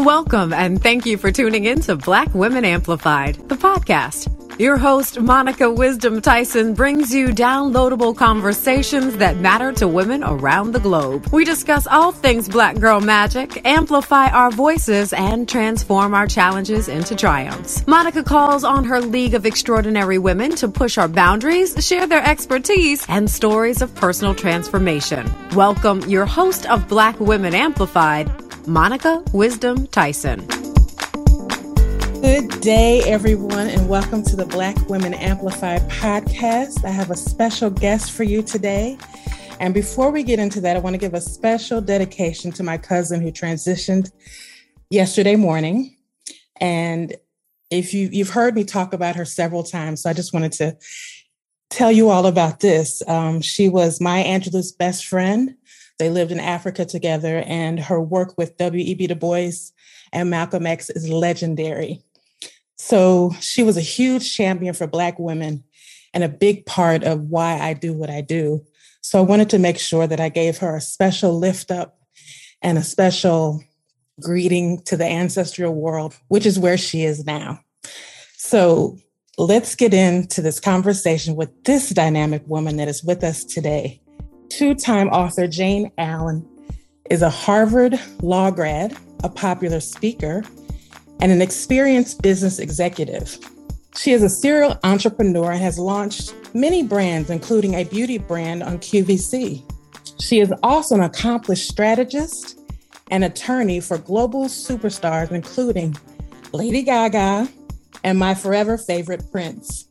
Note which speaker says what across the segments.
Speaker 1: Welcome and thank you for tuning in to Black Women Amplified, the podcast. Your host, Monica Wisdom Tyson, brings you downloadable conversations that matter to women around the globe. We discuss all things black girl magic, amplify our voices, and transform our challenges into triumphs. Monica calls on her League of Extraordinary Women to push our boundaries, share their expertise, and stories of personal transformation. Welcome your host of Black Women Amplified, Monica Wisdom Tyson.
Speaker 2: Good day, everyone, and welcome to the Black Women Amplified podcast. I have a special guest for you today. And before we get into that, I want to give a special dedication to my cousin who transitioned yesterday morning. And if you, you've heard me talk about her several times, so I just wanted to tell you all about this. Um, she was Maya Angelou's best friend. They lived in Africa together, and her work with W.E.B. Du Bois and Malcolm X is legendary. So she was a huge champion for Black women and a big part of why I do what I do. So I wanted to make sure that I gave her a special lift up and a special greeting to the ancestral world, which is where she is now. So let's get into this conversation with this dynamic woman that is with us today. Two time author Jayne Allen is a Harvard law grad, a popular speaker, and an experienced business executive. She is a serial entrepreneur and has launched many brands, including a beauty brand on QVC. She is also an accomplished strategist and attorney for global superstars, including Lady Gaga and my forever favorite Prince.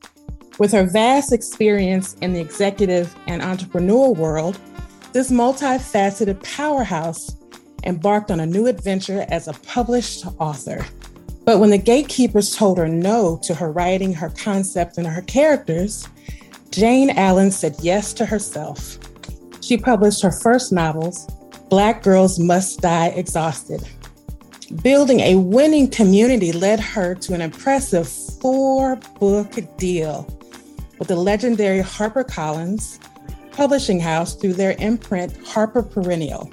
Speaker 2: With her vast experience in the executive and entrepreneurial world, this multifaceted powerhouse embarked on a new adventure as a published author. But when the gatekeepers told her no to her writing, her concept, and her characters, Jayne Allen said yes to herself. She published her first novels, Black Girls Must Die Exhausted. Building a winning community led her to an impressive four book deal with the legendary HarperCollins publishing house through their imprint Harper Perennial.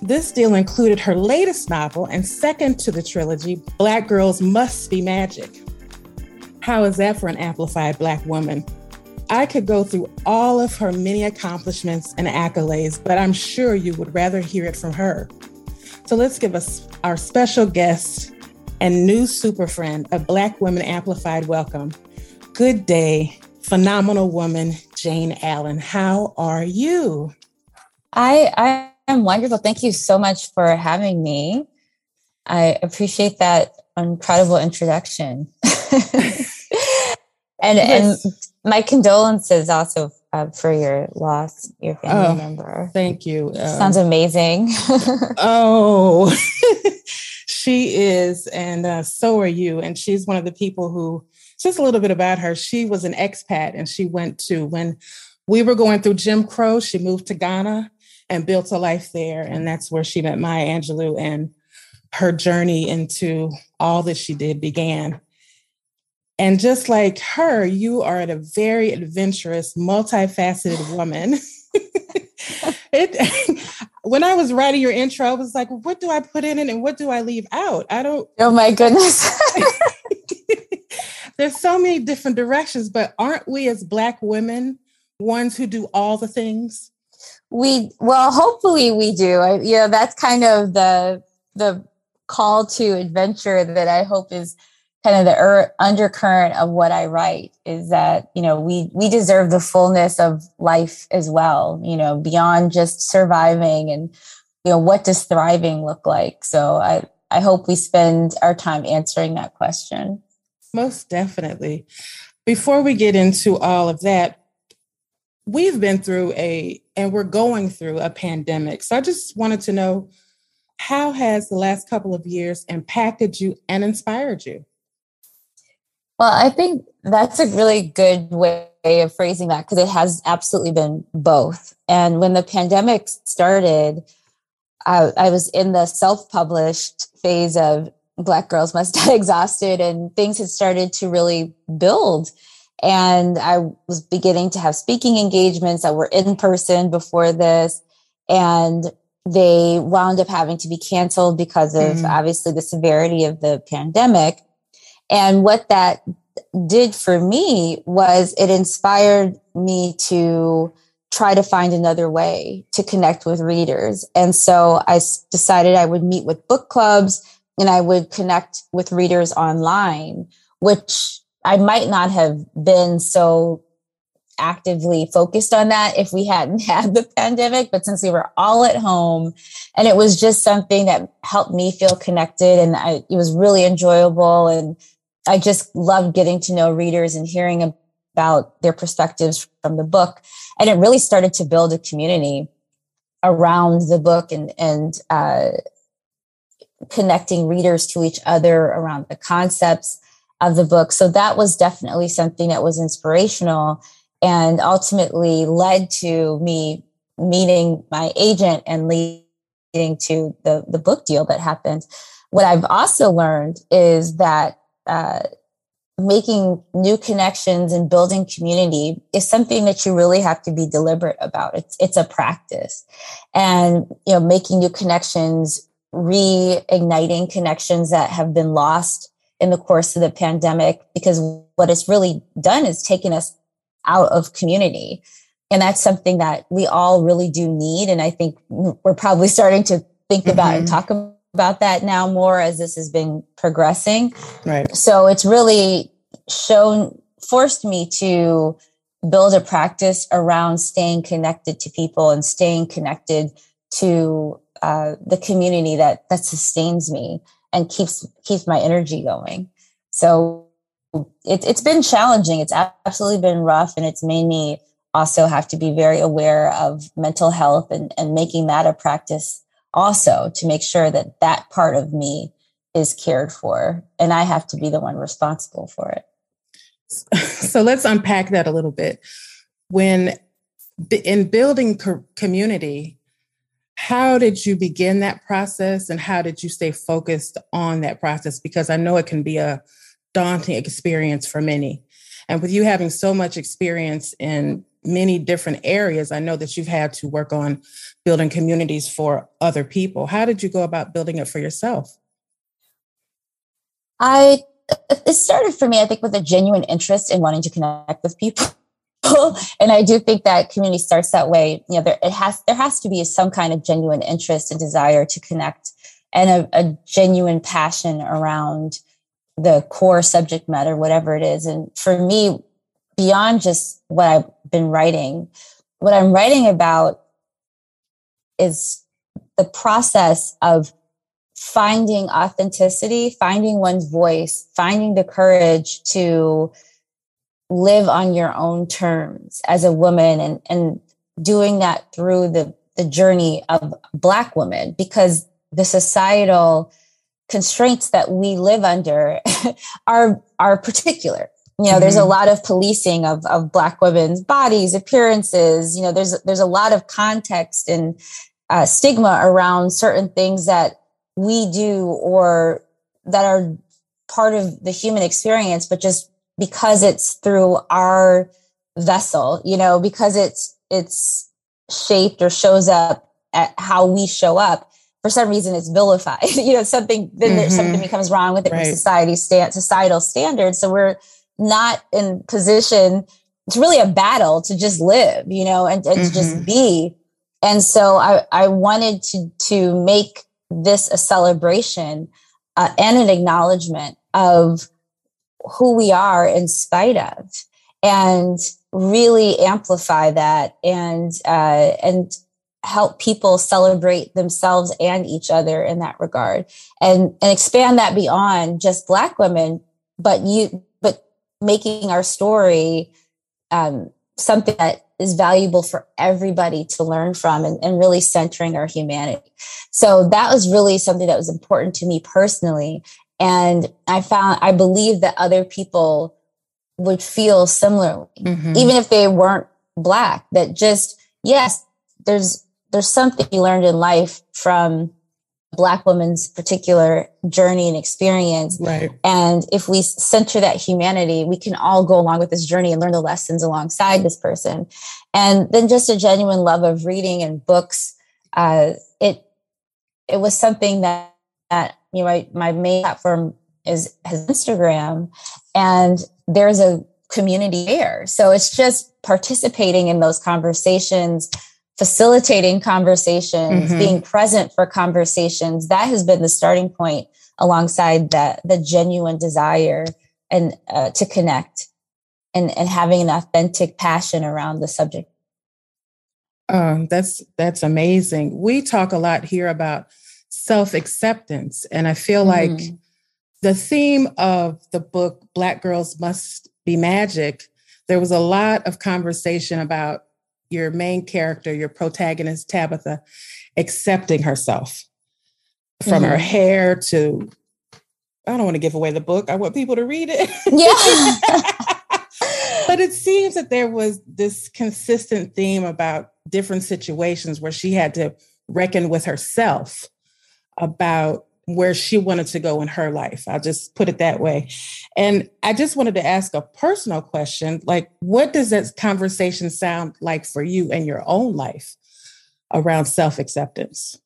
Speaker 2: This deal included her latest novel and second to the trilogy, Black Girls Must Be Magic. How is that for an amplified Black woman? I could go through all of her many accomplishments and accolades, but I'm sure you would rather hear it from her. So let's give us our special guest and new super friend, a Black Women Amplified welcome. Good day, phenomenal woman, Jayne Allen. How are you?
Speaker 3: I, I I'm wonderful. Thank you so much for having me. I appreciate that incredible introduction. and yes. and my condolences also uh, for your loss, your family oh, member.
Speaker 2: Thank you.
Speaker 3: Um, Sounds amazing.
Speaker 2: oh, she is, and uh, so are you. And she's one of the people who. Just a little bit about her. She was an expat, and she went to when we were going through Jim Crow. She moved to Ghana and built a life there. And that's where she met Maya Angelou and her journey into all that she did began. And just like her, you are a very adventurous, multifaceted woman. it, when I was writing your intro, I was like, what do I put in it and what do I leave out? I don't.
Speaker 3: Oh my goodness.
Speaker 2: There's so many different directions, but aren't we as Black women ones who do all the things?
Speaker 3: we well hopefully we do. I, you know that's kind of the the call to adventure that i hope is kind of the er, undercurrent of what i write is that you know we we deserve the fullness of life as well you know beyond just surviving and you know what does thriving look like? So i i hope we spend our time answering that question
Speaker 2: most definitely before we get into all of that we've been through a and we're going through a pandemic. So I just wanted to know how has the last couple of years impacted you and inspired you?
Speaker 3: Well, I think that's a really good way of phrasing that because it has absolutely been both. And when the pandemic started, I, I was in the self published phase of Black Girls Must Die Exhausted, and things had started to really build and I was beginning to have speaking engagements that were in person before this. And they wound up having to be canceled because of mm-hmm. obviously the severity of the pandemic. And what that did for me was it inspired me to try to find another way to connect with readers. And so I decided I would meet with book clubs and I would connect with readers online, which I might not have been so actively focused on that if we hadn't had the pandemic. But since we were all at home and it was just something that helped me feel connected and I, it was really enjoyable. And I just loved getting to know readers and hearing about their perspectives from the book. And it really started to build a community around the book and, and, uh, connecting readers to each other around the concepts of the book. So that was definitely something that was inspirational and ultimately led to me meeting my agent and leading to the, the book deal that happened. What I've also learned is that uh, making new connections and building community is something that you really have to be deliberate about. It's it's a practice, and you know, making new connections, reigniting connections that have been lost in the course of the pandemic. Because what it's really done is taken us out of community, and that's something that we all really do need. And I think we're probably starting to think mm-hmm. about and mm-hmm. talk about about that now more as this has been progressing.
Speaker 2: Right.
Speaker 3: So it's really shown, forced me to build a practice around staying connected to people and staying connected to uh, the community that that sustains me and keeps keeps my energy going. So it, it's been challenging. It's absolutely been rough, and it's made me also have to be very aware of mental health and, and making that a practice also to make sure that that part of me is cared for and I have to be the one responsible for it.
Speaker 2: So let's unpack that a little bit. When in building co- community, how did you begin that process and how did you stay focused on that process? Because I know it can be a daunting experience for many. And with you having so much experience in many different areas, I know that you've had to work on building communities for other people. How did you go about building it for yourself?
Speaker 3: I it started for me, I think, with a genuine interest in wanting to connect with people. And I do think that community starts that way. You know, there it has there has to be some kind of genuine interest and desire to connect and a, a genuine passion around the core subject matter, whatever it is. And for me, beyond just what I've been writing, what I'm writing about is the process of finding authenticity, finding one's voice, finding the courage to live on your own terms as a woman and, and doing that through the, the journey of black women because the societal constraints that we live under are are particular you know there's a mm-hmm. lot of policing of of black women's bodies appearances you know there's there's a lot of context and uh, stigma around certain things that we do or that are part of the human experience but just because it's through our vessel you know because it's it's shaped or shows up at how we show up for some reason it's vilified you know something then mm-hmm. something becomes wrong with it right. society stand societal standards so we're not in position it's really a battle to just live you know and, and mm-hmm. to just be and so i i wanted to to make this a celebration uh, and an acknowledgement of who we are in spite of and really amplify that and uh, and help people celebrate themselves and each other in that regard and and expand that beyond just black women but you but making our story um, something that is valuable for everybody to learn from and, and, really centering our humanity. So that was really something that was important to me personally. And I found, I believe that other people would feel similarly, mm-hmm. even if they weren't black, that just, yes, there's, there's something you learned in life from Black woman's particular journey and experience.
Speaker 2: Right.
Speaker 3: And if we center that humanity, we can all go along with this journey and learn the lessons alongside this person. And then just a genuine love of reading and books. Uh, it it was something that, that you know, my, my main platform is has Instagram and there's a community there. So it's just participating in those conversations, facilitating conversations, mm-hmm. being present for conversations. That has been the starting point alongside the, the genuine desire and uh, to connect and, and having an authentic passion around the subject.
Speaker 2: Um, that's that's amazing. We talk a lot here about self acceptance, and I feel mm-hmm. like the theme of the book Black Girls Must Be Magic. There was a lot of conversation about your main character, your protagonist Tabitha, accepting herself from mm-hmm. her hair to I don't want to give away the book. I want people to read it. Yeah. but it seems that there was this consistent theme about different situations where she had to reckon with herself about where she wanted to go in her life. I'll just put it that way. And I just wanted to ask a personal question like, what does that conversation sound like for you in your own life around self acceptance?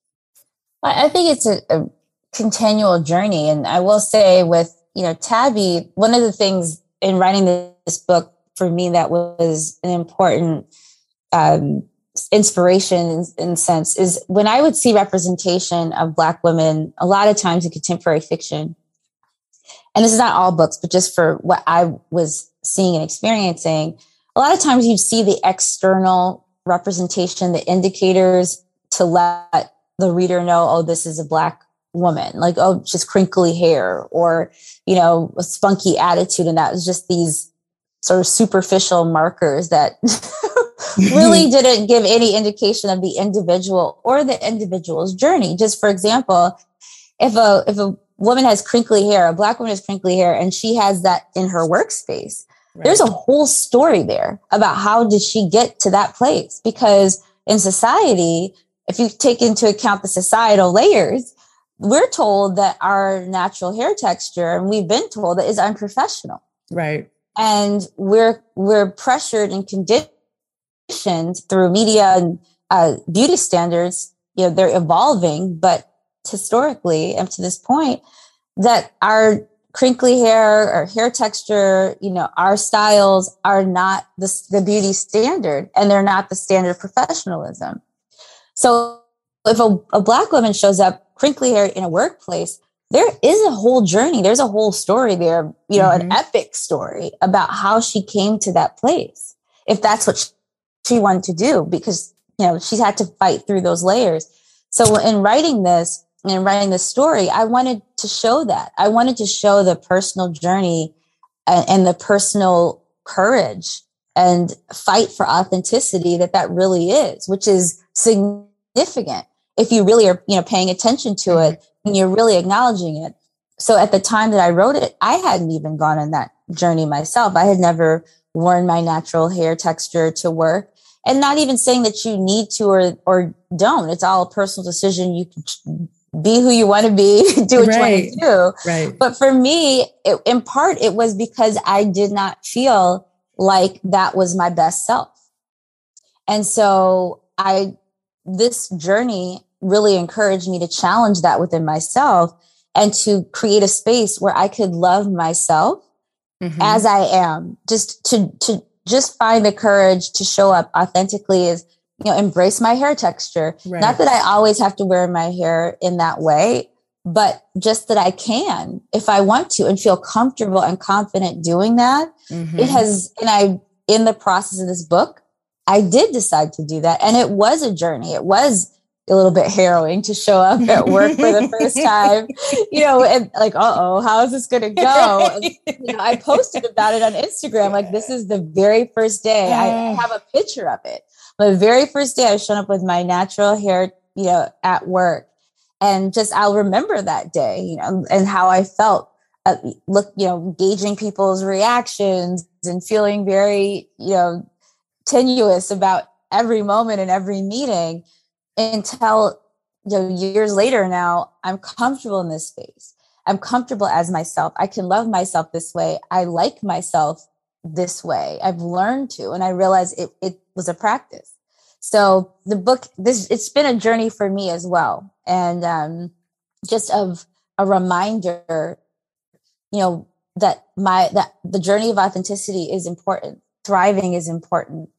Speaker 3: I think it's a, a continual journey. And I will say, with you know, Tabby, one of the things in writing this book for me that was an important um, inspiration in, sense is when I would see representation of Black women, a lot of times in contemporary fiction. And this is not all books, but just for what I was seeing and experiencing, a lot of times you'd see the external representation, the indicators to let the reader know, oh, this is a Black woman, like, oh, just crinkly hair or, you know, a spunky attitude. And that was just these sort of superficial markers that really didn't give any indication of the individual or the individual's journey. Just for example, if a if a woman has crinkly hair, a black woman has crinkly hair, and she has that in her workspace, right. there's a whole story there about how did she get to that place? Because in society, if you take into account the societal layers, we're told that our natural hair texture, and we've been told that is unprofessional.
Speaker 2: Right.
Speaker 3: And we're we're pressured and conditioned through media and uh, beauty standards, you know, they're evolving, but historically up to this point, that our crinkly hair or hair texture, you know, our styles are not the, the beauty standard and they're not the standard of professionalism. So if a, a black woman shows up crinkly hair in a workplace, there is a whole journey. There's a whole story there, you know, mm-hmm. an epic story about how she came to that place. If that's what she wanted to do because you know she had to fight through those layers. So in writing this and writing this story i wanted to show that. I wanted to show the personal journey and, and the personal courage and fight for authenticity that that really is which is significant if you really are you know paying attention to it mm-hmm. and you're really acknowledging it. So at the time that i wrote it i hadn't even gone on that journey myself. I had never worn my natural hair texture to work and not even saying that you need to or or don't. It's all a personal decision. You can be who you want to be do what right. you want
Speaker 2: to do. Right.
Speaker 3: But for me it, in part it was because i did not feel like that was my best self. And so i this journey really encouraged me to challenge that within myself and to create a space where i could love myself mm-hmm. as i am just to to just find the courage to show up authentically is you know embrace my hair texture right. not that i always have to wear my hair in that way but just that i can if i want to and feel comfortable and confident doing that mm-hmm. it has and i in the process of this book i did decide to do that and it was a journey it was a little bit harrowing to show up at work for the first time, you know, and like, uh oh, how is this going to go? You know, I posted about it on Instagram. Like, this is the very first day. I have a picture of it. The very first day I showed up with my natural hair, you know, at work. And just, I'll remember that day, you know, and how I felt. Uh, look, you know, gauging people's reactions and feeling very, you know, tenuous about every moment and every meeting until you know years later now i'm comfortable in this space. I'm comfortable as myself. I can love myself this way. I like myself this way. I've learned to and i realized it, it was a practice. So the book this it's been a journey for me as well. And um, just of a reminder, you know, that my that the journey of authenticity is important, thriving is important,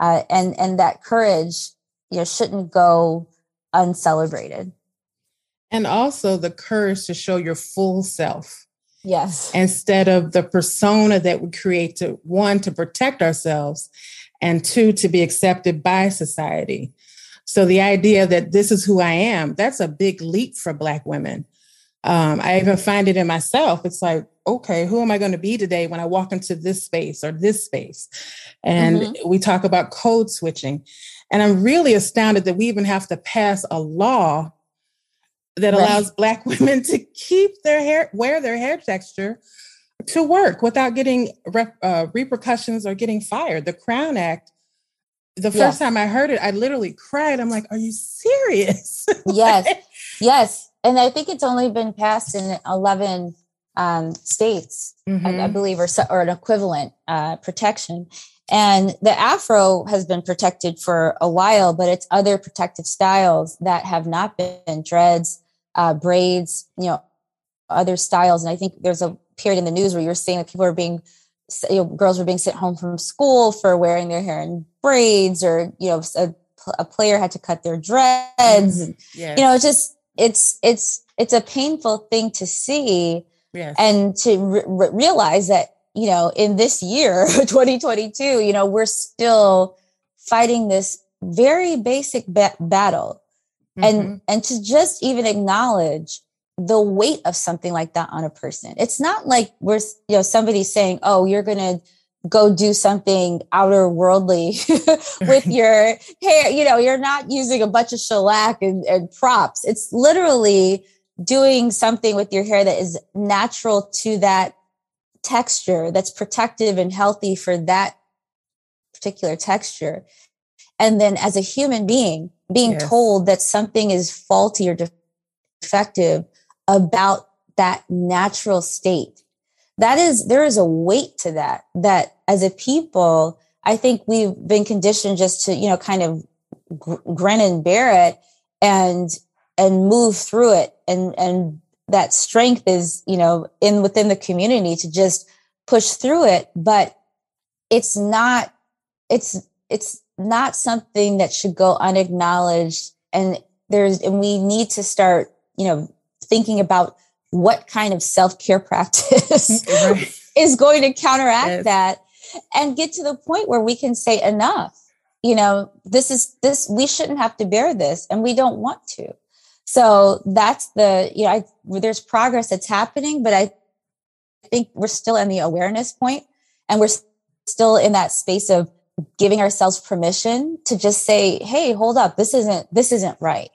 Speaker 3: uh, and and that courage, you shouldn't go uncelebrated.
Speaker 2: And also the courage to show your full self.
Speaker 3: Yes.
Speaker 2: Instead of the persona that we create to one, to protect ourselves, and two, to be accepted by society. So the idea that this is who I am, that's a big leap for Black women. Um, I even find it in myself. It's like, okay, who am I going to be today when I walk into this space or this space? And mm-hmm. we talk about code switching. And I'm really astounded that we even have to pass a law that right. allows Black women to keep their hair, wear their hair texture to work without getting rep, uh, repercussions or getting fired. The Crown Act, the first yes. time I heard it, I literally cried. I'm like, are you serious?
Speaker 3: yes, yes. And I think it's only been passed in 11 um, states, mm-hmm. I, I, mm-hmm. believe, or, or an equivalent uh, protection. And the afro has been protected for a while, but it's other protective styles that have not been dreads, uh, braids, you know, other styles. And I think there's a period in the news where you're seeing that people are being, you know, girls were being sent home from school for wearing their hair in braids, or you know, a, a player had to cut their dreads. Mm-hmm. Yes. You know, it's just it's it's it's a painful thing to see, yes. and to re- realize that you know, in this year, 2022, you know, we're still fighting this very basic ba- battle. Mm-hmm. And and to just even acknowledge the weight of something like that on a person. It's not like we're you know somebody saying, "Oh, you're going to go do something outer worldly with your hair." You know, you're not using a bunch of shellac and, and props. It's literally doing something with your hair that is natural to that texture that's protective and healthy for that particular texture. And then as a human being, being yes. told that something is faulty or defective about that natural state. That is, there is a weight to that, that as a people, I think we've been conditioned just to, you know, kind of grin and bear it and, and move through it and, and that strength is, you know, in within the community to just push through it. But it's not, it's, it's not something that should go unacknowledged. And there's, and we need to start, you know, thinking about what kind of self-care practice right. is going to counteract yes. that and get to the point where we can say enough you know this is this we shouldn't have to bear this and we don't want to so that's the, you know, I, there's progress that's happening, but I think we're still in the awareness point and we're still in that space of giving ourselves permission to just say, Hey, hold up. This isn't, this isn't right.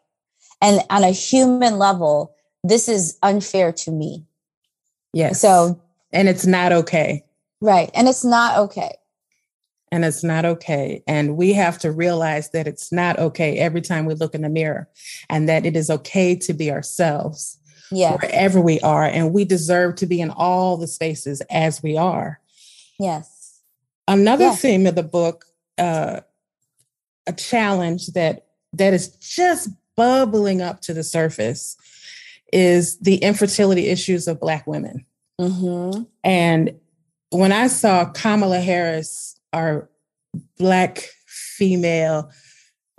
Speaker 3: And on a human level, this is unfair to me.
Speaker 2: Yes. So, and it's not okay.
Speaker 3: Right. And it's not okay
Speaker 2: and it's not okay. And we have to realize that it's not okay every time we look in the mirror and that it is okay to be ourselves
Speaker 3: yeah.
Speaker 2: wherever we are. And we deserve to be in all the spaces as we are.
Speaker 3: Yes.
Speaker 2: Another yes. theme of the book, uh, a challenge that that is just bubbling up to the surface is the infertility issues of Black women. Mm-hmm. And when I saw Kamala Harris our Black female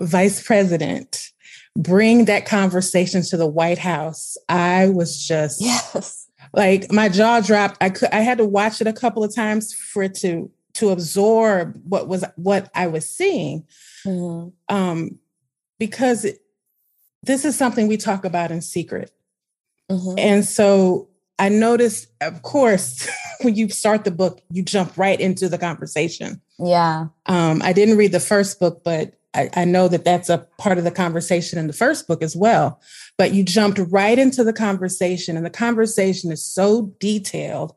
Speaker 2: vice president bring that conversation to the White House, I was just
Speaker 3: yes.
Speaker 2: like my jaw dropped. I could I had to watch it a couple of times for it to to absorb what was what I was seeing. Mm-hmm. Um, because it, this is something we talk about in secret. Mm-hmm. And so I noticed, of course, when you start the book, you jump right into the conversation.
Speaker 3: Yeah.
Speaker 2: Um, I didn't read the first book, but I, I, know that that's a part of the conversation in the first book as well. But you jumped right into the conversation, and the conversation is so detailed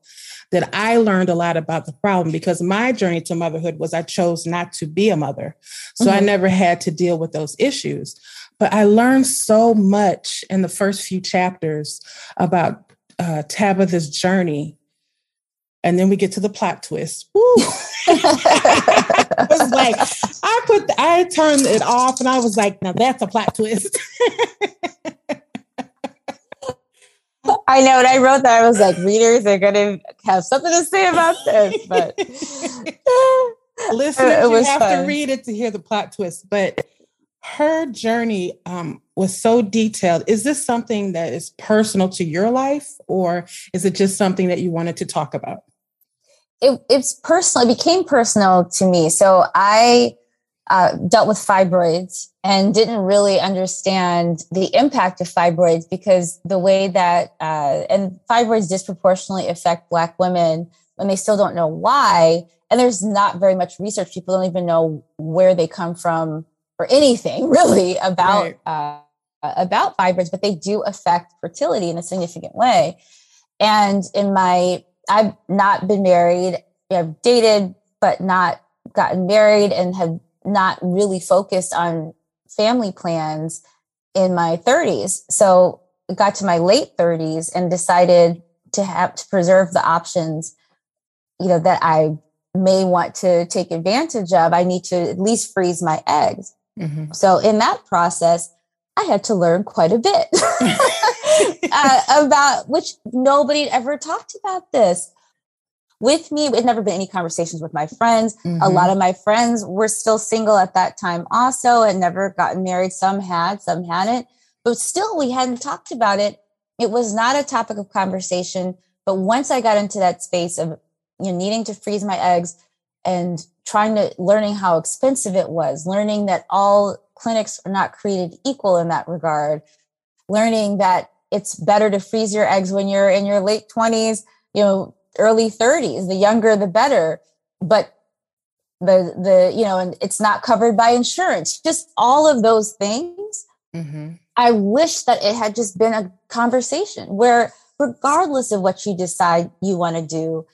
Speaker 2: that I learned a lot about the problem because my journey to motherhood was I chose not to be a mother. So mm-hmm. I never had to deal with those issues. But I learned so much in the first few chapters about uh, Tabitha's journey. And then we get to the plot twist. Woo! it was like I put the, I turned it off and I was like, now that's a plot twist.
Speaker 3: I know. And I wrote that. I was like, readers are going to have something to say about this. But
Speaker 2: listeners, it, it you have fun. to read it to hear the plot twist. But her journey um, was so detailed. Is this something that is personal to your life, or is it just something that you wanted to talk about?
Speaker 3: It, it's personal. It became personal to me. So I uh, dealt with fibroids and didn't really understand the impact of fibroids because the way that uh, and fibroids disproportionately affect black women and they still don't know why and there's not very much research people don't even know where they come from or anything really about right. uh, about fibroids but they do affect fertility in a significant way and in my i've not been married i've dated but not gotten married and have not really focused on family plans in my 30s. So I got to my late 30s and decided to have to preserve the options, you know, that I may want to take advantage of. I need to at least freeze my eggs. Mm-hmm. So in that process, I had to learn quite a bit uh, about which nobody ever talked about this with me. It had never been any conversations with my friends. Mm-hmm. A lot of my friends were still single at that time, also, and never gotten married. Some had, some hadn't. But still, we hadn't talked about it. It was not a topic of conversation. But once I got into that space of you know, needing to freeze my eggs and trying to learning how expensive it was, learning that all clinics are not created equal in that regard, learning that it's better to freeze your eggs when you're in your late 20s, you know, early 30s the younger the better but the the you know and it's not covered by insurance just all of those things mm-hmm. i wish that it had just been a conversation where regardless of what you decide you want to do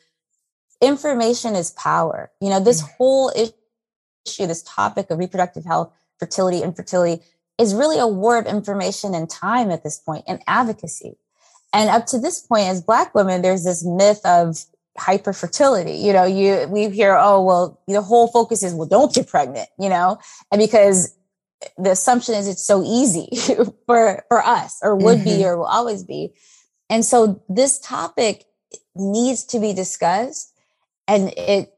Speaker 3: information is power you know this mm-hmm. whole issue this topic of reproductive health fertility infertility is really a war of information and time at this point and advocacy and up to this point, as Black women, there's this myth of hyperfertility. You know, you we hear, oh, well, the whole focus is, well, don't get pregnant, you know, and because the assumption is it's so easy for for us, or would mm-hmm. be, or will always be. And so this topic needs to be discussed, and it,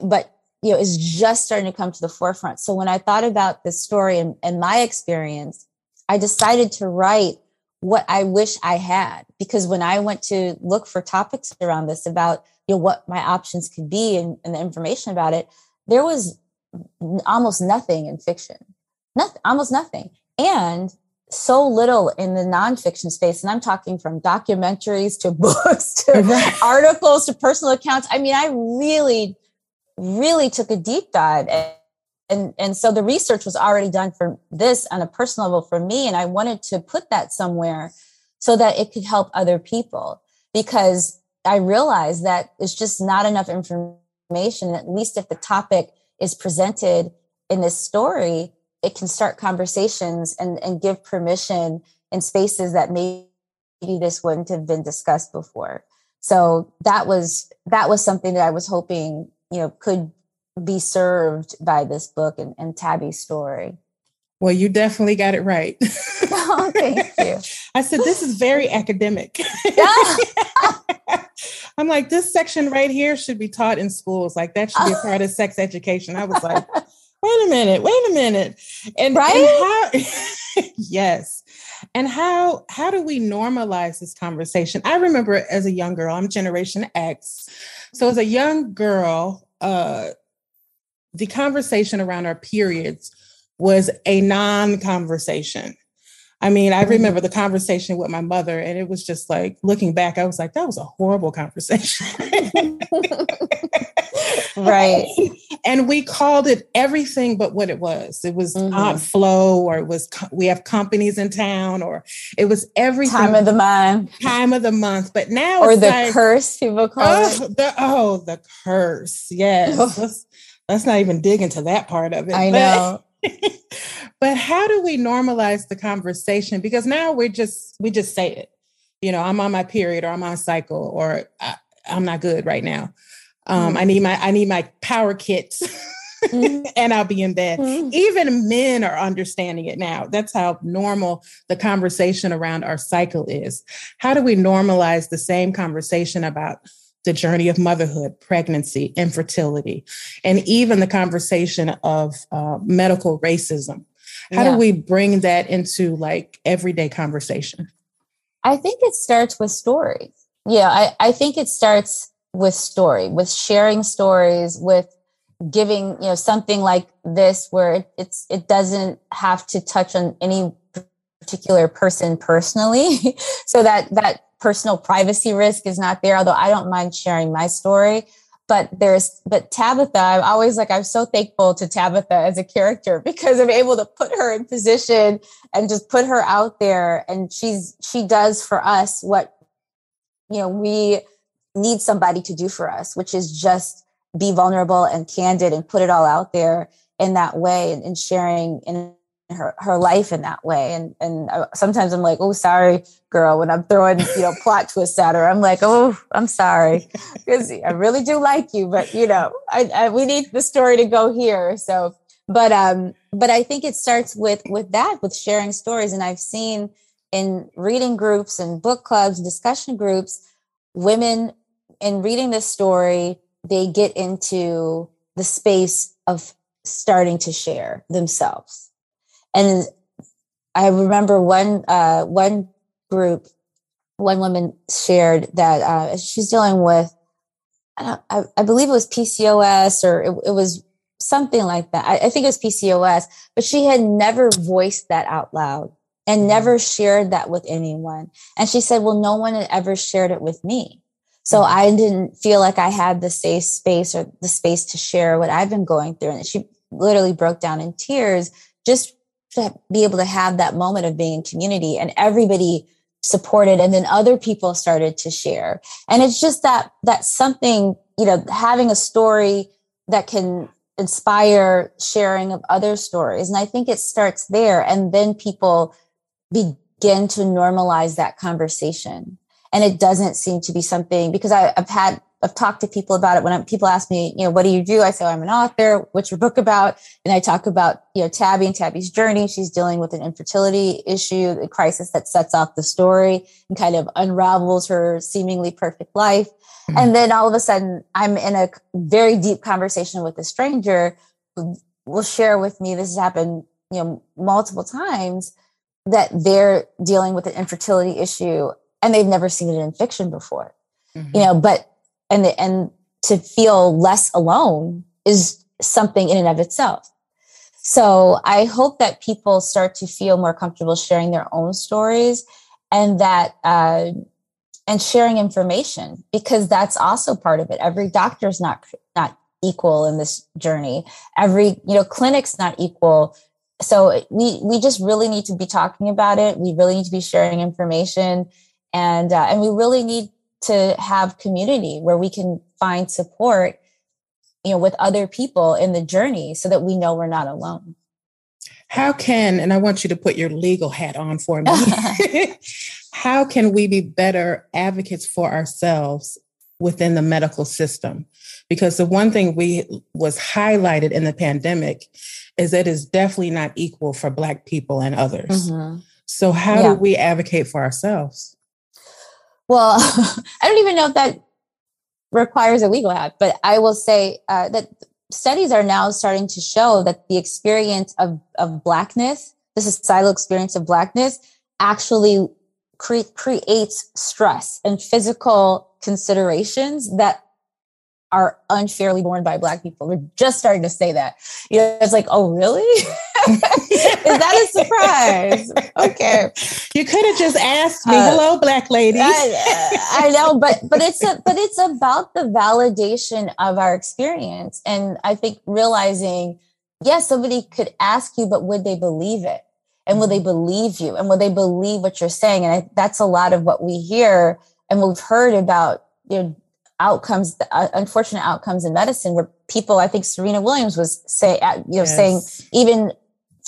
Speaker 3: but you know, is just starting to come to the forefront. So when I thought about this story and, and my experience, I decided to write what I wish I had. Because when I went to look for topics around this about you know what my options could be and, and the information about it, there was almost nothing in fiction. Nothing, almost nothing. And so little in the nonfiction space. And I'm talking from documentaries to books to articles to personal accounts. I mean, I really, really took a deep dive and and so the research was already done for this on a personal level for me and i wanted to put that somewhere so that it could help other people because i realized that it's just not enough information at least if the topic is presented in this story it can start conversations and and give permission in spaces that maybe this wouldn't have been discussed before so that was that was something that i was hoping you know could be served by this book and, and Tabby's story.
Speaker 2: Well, you definitely got it right.
Speaker 3: oh, thank you.
Speaker 2: I said, this is very academic. I'm like, this section right here should be taught in schools. Like, that should be a part of sex education. I was like, wait a minute, wait a minute. And,
Speaker 3: right?
Speaker 2: And how, yes. And how how do we normalize this conversation? I remember as a young girl, I'm Generation X. So as a young girl, uh, the conversation around our periods was a non conversation. I mean, I remember the conversation with my mother, and it was just like looking back, I was like, that was a horrible conversation.
Speaker 3: right.
Speaker 2: And we called it everything but what it was. It was mm-hmm. Aunt Flo, or it was we have companies in town, or it was everything.
Speaker 3: Time of the month.
Speaker 2: Time of the month. But now
Speaker 3: or the like, curse, people call
Speaker 2: oh,
Speaker 3: it.
Speaker 2: The, oh, the curse. Yes let's not even dig into that part of it.
Speaker 3: I know.
Speaker 2: but how do we normalize the conversation? Because now we're just we just say it. You know, I'm on my period, or I'm on cycle, or I, am not good right now. Um, mm I need my I need my power kits. mm-hmm. and I'll be in bed. Mm-hmm. Even men are understanding it now. That's how normal the conversation around our cycle is. How do we normalize the same conversation about the journey of motherhood, pregnancy, infertility, and even the conversation of uh, medical racism? How yeah. do we bring that into like everyday conversation?
Speaker 3: I think it starts with story. Yeah, I, I think it starts with story, with sharing stories, with giving, you know, something like this where it's it doesn't have to touch on any particular person personally. so that that personal privacy risk is not there, although I don't mind sharing my story but there's but tabitha i'm always like i'm so thankful to tabitha as a character because i'm able to put her in position and just put her out there. And she's she does for us what you know we need somebody to do for us which is just be vulnerable and candid and put it all out there in that way and, and sharing in her, her life in that way. And and sometimes I'm like, oh, sorry, girl, when I'm throwing you know plot twists at her, I'm like, oh, I'm sorry, because I really do like you, but you know, I, I we need the story to go here. So, but um, but I think it starts with with that, with sharing stories, and I've seen in reading groups and book clubs, discussion groups, women in reading this story, they get into the space of starting to share themselves and I remember one uh, one group, one woman shared that uh, she's dealing with, I, I, believe it was PCOS or it, it was something like that. I, I, think it was PCOS, but she had never voiced that out loud and mm-hmm. never shared that with anyone. And she said, "Well, no one had ever shared it with me." So mm-hmm. I didn't feel like I had the safe space or the space to share what I've been going through. And she literally broke down in tears just to be able to have that moment of being in community and everybody supported and then other people started to share. And it's just that that something you know having a story that can inspire sharing of other stories. And i think it starts there and then people begin to normalize that conversation. And it doesn't seem to be something because I, have had I've talked to people about it when I'm, people ask me, you know, what do you do? I say, I'm an author. What's your book about? And I talk about, you know, Tabby and Tabby's journey. She's dealing with an infertility issue, the crisis that sets off the story and kind of unravels her seemingly perfect life. Mm-hmm. And then all of a sudden, I'm in a very deep conversation with a stranger who will share with me, this has happened, you know, multiple times, that they're dealing with an infertility issue and they've never seen it in fiction before. Mm-hmm. You know, but and the, and to feel less alone is something in and of itself. So I hope that people start to feel more comfortable sharing their own stories and that uh, and sharing information because that's also part of it. Every doctor is not not equal in this journey. Every you know clinic's not equal. So we we just really need to be talking about it. We really need to be sharing information, and uh, and we really need to have community where we can find support you know with other people in the journey so that we know we're not alone.
Speaker 2: How can and i want you to put your legal hat on for me. How can we be better advocates for ourselves within the medical system? Because the one thing we was highlighted in the pandemic is that it's definitely not equal for black people and others. Mm-hmm. so how yeah. do we advocate for ourselves
Speaker 3: well, I don't even know if that requires a legal hat, but I will say uh, that studies are now starting to show that the experience of, of blackness, the societal experience of blackness, actually cre- creates stress and physical considerations that are unfairly borne by black people. We're just starting to say that. You know, it's like, oh, really? Is that a surprise? Okay.
Speaker 2: You could have just asked me, uh, hello, black lady.
Speaker 3: I, I, know, but but it's a, but it's about the validation of our experience. And I think realizing, yes, somebody could ask you, but would they believe it? And will they mm-hmm. believe you? And will they believe what you're saying? And I, that's a lot of what we hear and we've heard about you know outcomes, uh, unfortunate outcomes in medicine where people, I think Serena Williams was say, uh, you know, yes. saying even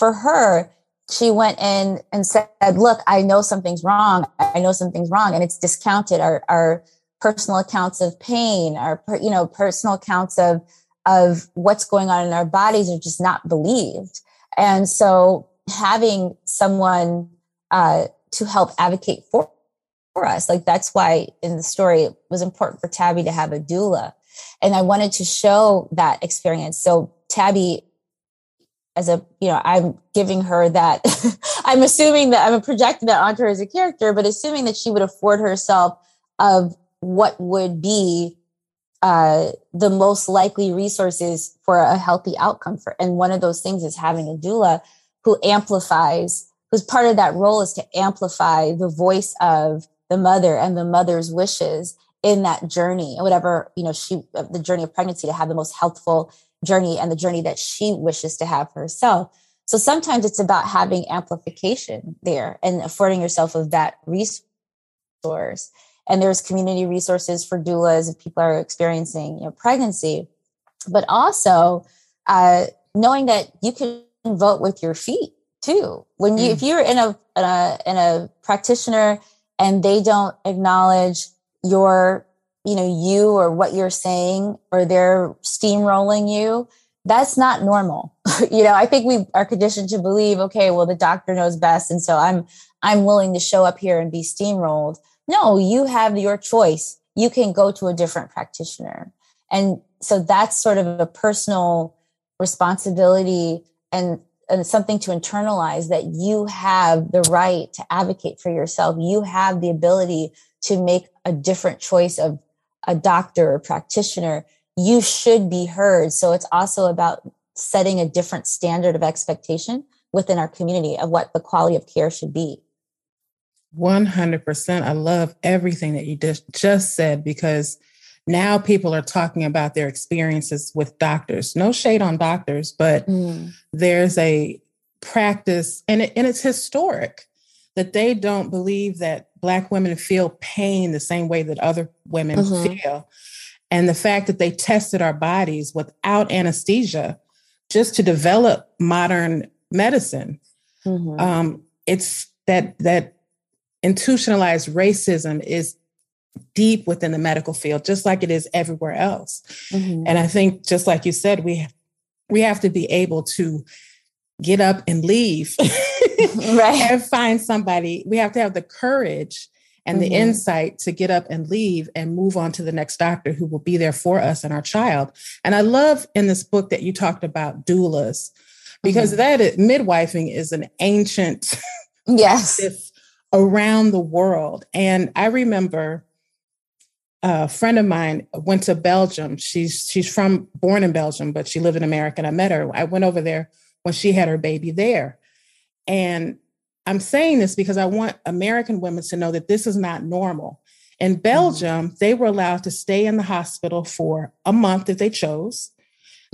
Speaker 3: for her, she went in and said, look, I know something's wrong. I know something's wrong. And it's discounted our, our personal accounts of pain, our, you know, personal accounts of, of what's going on in our bodies are just not believed. And so having someone uh, to help advocate for, for us, like that's why in the story it was important for Tabby to have a doula. And I wanted to show that experience. So Tabby, as a, you know, I'm giving her that, I'm assuming that I'm projecting that onto her as a character, but assuming that she would afford herself of what would be uh, the most likely resources for a healthy outcome for and one of those things is having a doula who amplifies whose part of that role is to amplify the voice of the mother and the mother's wishes in that journey and whatever you know she the journey of pregnancy to have the most healthful journey and the journey that she wishes to have for herself. So sometimes it's about having amplification there and affording yourself of that resource. And there's community resources for doulas if people are experiencing you know, pregnancy. But also uh, knowing that you can vote with your feet too. When you mm. if you're in a, in a in a practitioner and they don't acknowledge your you know you or what you're saying or they're steamrolling you that's not normal you know i think we are conditioned to believe okay well the doctor knows best and so i'm i'm willing to show up here and be steamrolled no, you have your choice. You can go to a different practitioner. And so that's sort of a personal responsibility and, and something to internalize that you have the right to advocate for yourself. You have the ability to make a different choice of a doctor or practitioner. You should be heard. So it's also about setting a different standard of expectation within our community of what the quality of care should be.
Speaker 2: 100%. I love everything that you just, just said because now people are talking about their experiences with doctors. No shade on doctors, but mm. there's a practice, and, it, and it's historic, that they don't believe that Black women feel pain the same way that other women mm-hmm. feel. And the fact that they tested our bodies without anesthesia just to develop modern medicine. Mm-hmm. Um, it's that that institutionalized racism is deep within the medical field, just like it is everywhere else. Mm-hmm. And I think, just like you said, we we have to be able to get up and leave, right, and find somebody. We have to have the courage and mm-hmm. the insight to get up and leave and move on to the next doctor who will be there for us and our child. And I love in this book that you talked about doulas because mm-hmm. that is, midwifing is an ancient
Speaker 3: yes
Speaker 2: around the world. And I remember a friend of mine went to Belgium. She's she's from born in Belgium, but she lived in America. And I met her. I went over there when she had her baby there. And I'm saying this because I want American women to know that this is not normal. In mm-hmm. Belgium, mm. they were allowed to stay in the hospital for a month if they chose.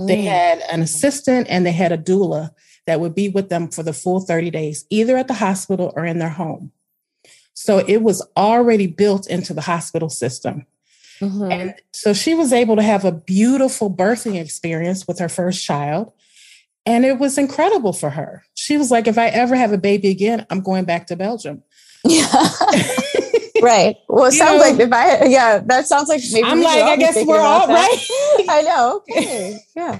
Speaker 2: Mm. They had an assistant and they had a doula that would be with them for the full 30 days, either at the hospital or in their home. So it was already built into the hospital system. Mm-hmm. And so she was able to have a beautiful birthing experience with her first child. And it was incredible for her. She was like, if I ever have a baby again, I'm going back to Belgium.
Speaker 3: Yeah. right. Well, it sounds know, like if I, yeah, that sounds like
Speaker 2: maybe I'm like, I guess we're all right.
Speaker 3: I know. Okay. Yeah.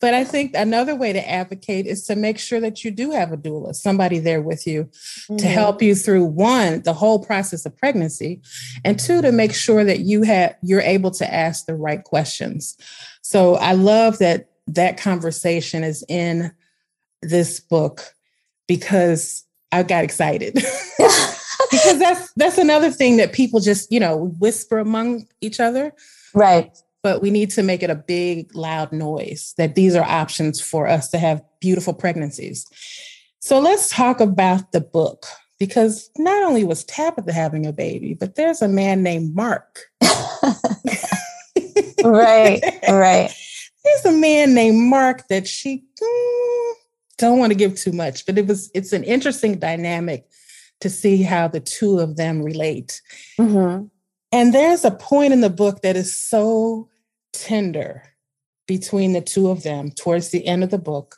Speaker 2: But I think another way to advocate is to make sure that you do have a doula, somebody there with you mm-hmm. to help you through one, the whole process of pregnancy, and two, to make sure that you have you're able to ask the right questions. So I love that that conversation is in this book because I got excited. because that's that's another thing that people just, you know, whisper among each other.
Speaker 3: Right
Speaker 2: but we need to make it a big, loud noise that these are options for us to have beautiful pregnancies. So let's talk about the book because not only was Tabitha having a baby, but there's a man named Mark.
Speaker 3: right, right.
Speaker 2: There's a man named Mark that she mm, don't want to give too much, but it was it's an interesting dynamic to see how the two of them relate. Mm-hmm. And there's a point in the book that is so tender between the two of them towards the end of the book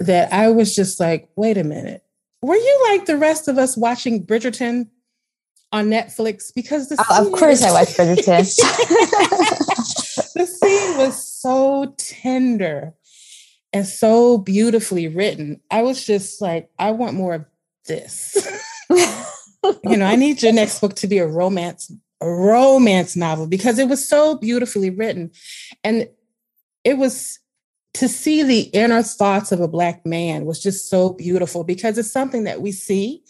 Speaker 2: that I was just like, wait a minute. Were you like the rest of us watching Bridgerton on Netflix? Because the
Speaker 3: oh, of course was, I watched Bridgerton.
Speaker 2: so tender and so beautifully written. I was just like, I want more of this. you know, I need your next book to be a romance, a romance novel because it was so beautifully written. And it was to see the inner thoughts of a black man was just so beautiful because it's something that we see,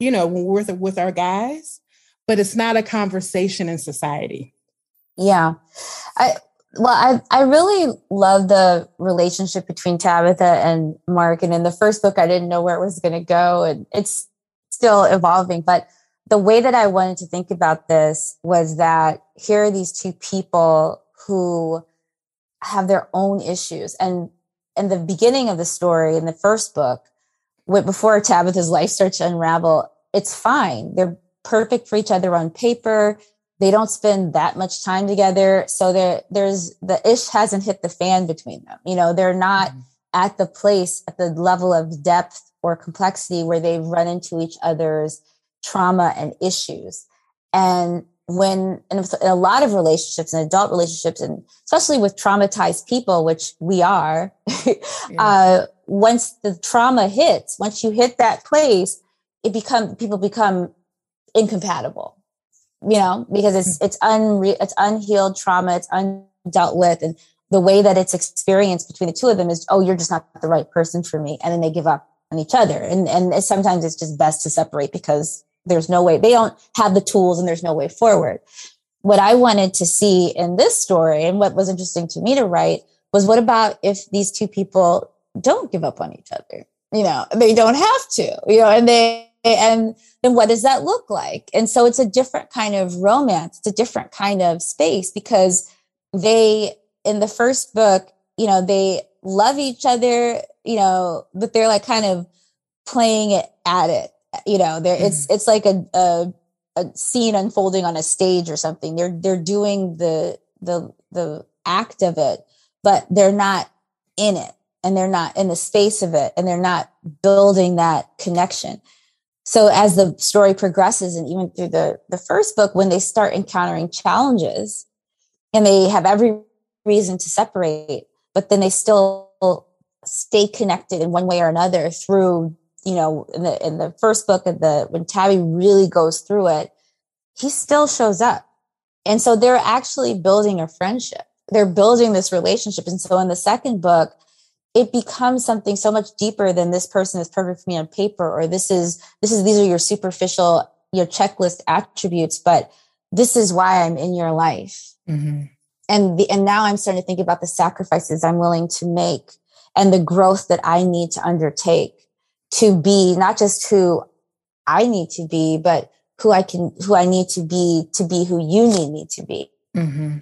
Speaker 2: you know, when we're with, with our guys, but it's not a conversation in society.
Speaker 3: Yeah. I well, I I really love the relationship between Tabitha and Mark. And in the first book, I didn't know where it was going to go, and it's still evolving. But the way that I wanted to think about this was that here are these two people who have their own issues, and in the beginning of the story, in the first book, before Tabitha's life starts to unravel, it's fine. They're perfect for each other on paper they don't spend that much time together so there there's the ish hasn't hit the fan between them you know they're not mm-hmm. at the place at the level of depth or complexity where they've run into each other's trauma and issues and when in a lot of relationships and adult relationships and especially with traumatized people which we are yeah. uh, once the trauma hits once you hit that place it become people become incompatible you know, because it's it's unre- it's unhealed trauma, it's undealt with, and the way that it's experienced between the two of them is, oh, you're just not the right person for me, and then they give up on each other, and and sometimes it's just best to separate because there's no way they don't have the tools and there's no way forward. What I wanted to see in this story, and what was interesting to me to write, was what about if these two people don't give up on each other? You know, they don't have to, you know, and they and then what does that look like? And so it's a different kind of romance. It's a different kind of space because they, in the first book, you know, they love each other, you know, but they're like kind of playing it at it. You know, there mm-hmm. it's it's like a, a a scene unfolding on a stage or something. They're they're doing the the the act of it, but they're not in it and they're not in the space of it and they're not building that connection so as the story progresses and even through the the first book when they start encountering challenges and they have every reason to separate but then they still stay connected in one way or another through you know in the in the first book of the when tabby really goes through it he still shows up. And so they're actually building a friendship. They're building this relationship. And so in the second book it becomes something so much deeper than this person is perfect for me on paper or this is this is these are your superficial your checklist attributes but this is why i'm in your life mm-hmm. and the and now i'm starting to think about the sacrifices i'm willing to make and the growth that i need to undertake to be not just who i need to be but who i can who i need to be to be who you need me to be mm-hmm.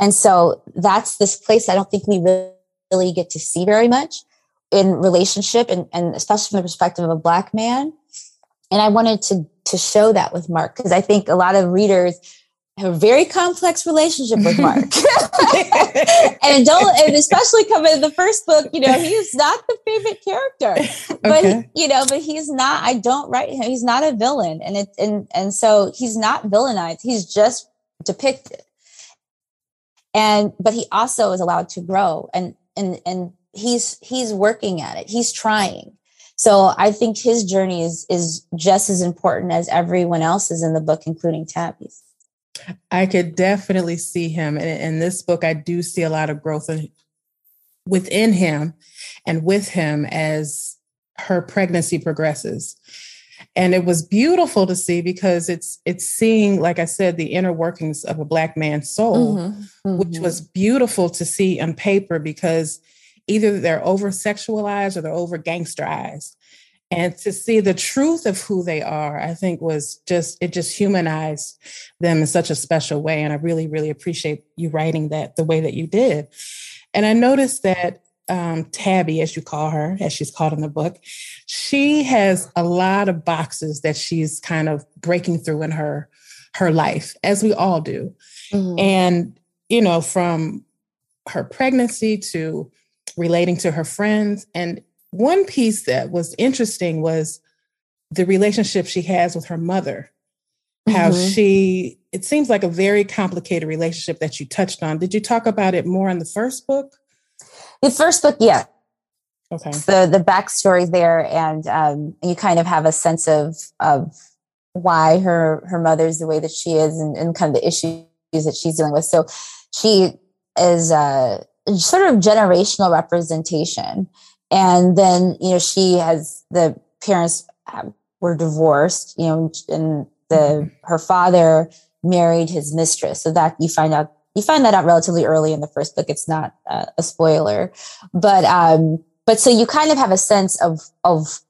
Speaker 3: and so that's this place i don't think we really really get to see very much in relationship and, and especially from the perspective of a black man. And I wanted to to show that with Mark because I think a lot of readers have a very complex relationship with Mark. and don't and especially coming in the first book, you know, he's not the favorite character. But okay. you know, but he's not, I don't write him, he's not a villain. And it and and so he's not villainized, he's just depicted. And but he also is allowed to grow. And and and he's he's working at it. He's trying. So i think his journey is is just as important as everyone else's in the book including tabby's.
Speaker 2: I could definitely see him and in this book i do see a lot of growth within him and with him as her pregnancy progresses and it was beautiful to see because it's it's seeing like i said the inner workings of a black man's soul mm-hmm. Mm-hmm. which was beautiful to see on paper because either they're over sexualized or they're over gangsterized and to see the truth of who they are i think was just it just humanized them in such a special way and i really really appreciate you writing that the way that you did and i noticed that um, Tabby, as you call her, as she's called in the book, she has a lot of boxes that she's kind of breaking through in her her life, as we all do. Mm-hmm. And you know, from her pregnancy to relating to her friends, and one piece that was interesting was the relationship she has with her mother. How mm-hmm. she it seems like a very complicated relationship that you touched on. Did you talk about it more in the first book?
Speaker 3: The first book, yeah.
Speaker 2: Okay.
Speaker 3: So the backstory there, and um, you kind of have a sense of of why her her mother's the way that she is, and, and kind of the issues that she's dealing with. So she is a sort of generational representation, and then you know she has the parents were divorced, you know, and the mm-hmm. her father married his mistress. So that you find out you find that out relatively early in the first book. It's not uh, a spoiler, but um, but so you kind of have a sense of of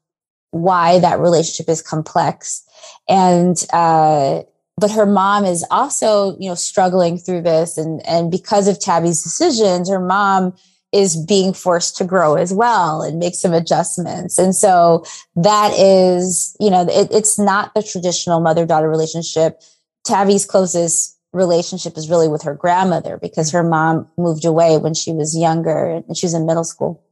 Speaker 3: why that relationship is complex, and uh, but her mom is also you know struggling through this, and and because of Tabby's decisions, her mom is being forced to grow as well and make some adjustments. And so that is, you know, it, it's not the traditional mother daughter relationship. Tabby's closest relationship is really with her grandmother because her mom moved away when she was younger and she was in middle school.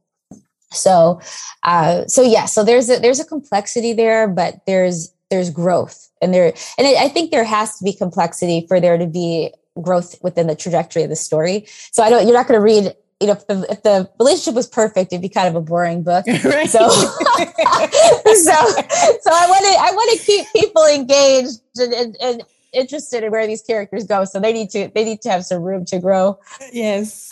Speaker 3: So, uh, so yeah, so there's a, there's a complexity there, but there's, there's growth and there, and I think there has to be complexity for there to be growth within the trajectory of the story. So I don't, you're not going to read you know, if the, if the relationship was perfect, it'd be kind of a boring book. Right. So, so, so I want to, I want to keep people engaged and, and, and interested in where these characters go. So they need to, they need to have some room to grow.
Speaker 2: Yes.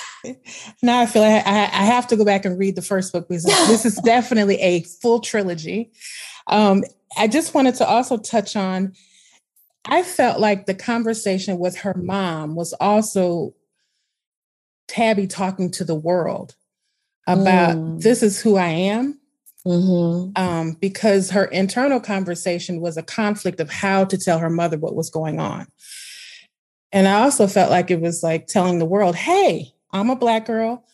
Speaker 2: Now I feel like I, I have to go back and read the first book because this is definitely a full trilogy. Um, I just wanted to also touch on. I felt like the conversation with her mom was also Tabby talking to the world about mm. this is who I am. Mm-hmm. Um, because her internal conversation was a conflict of how to tell her mother what was going on. And I also felt like it was like telling the world, hey, I'm a Black girl.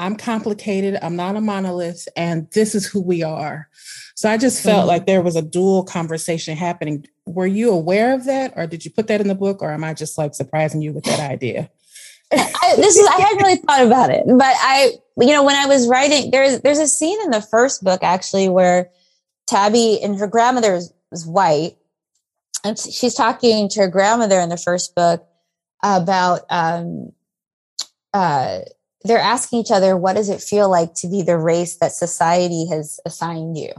Speaker 2: I'm complicated. I'm not a monolith. And this is who we are. So I just felt mm-hmm. like there was a dual conversation happening. Were you aware of that? Or did you put that in the book? Or am I just like surprising you with that idea?
Speaker 3: I, this is I hadn't really thought about it, but I, you know, when I was writing, there's there's a scene in the first book actually where Tabby and her grandmother is, is white, and she's talking to her grandmother in the first book about um, uh, they're asking each other, what does it feel like to be the race that society has assigned you?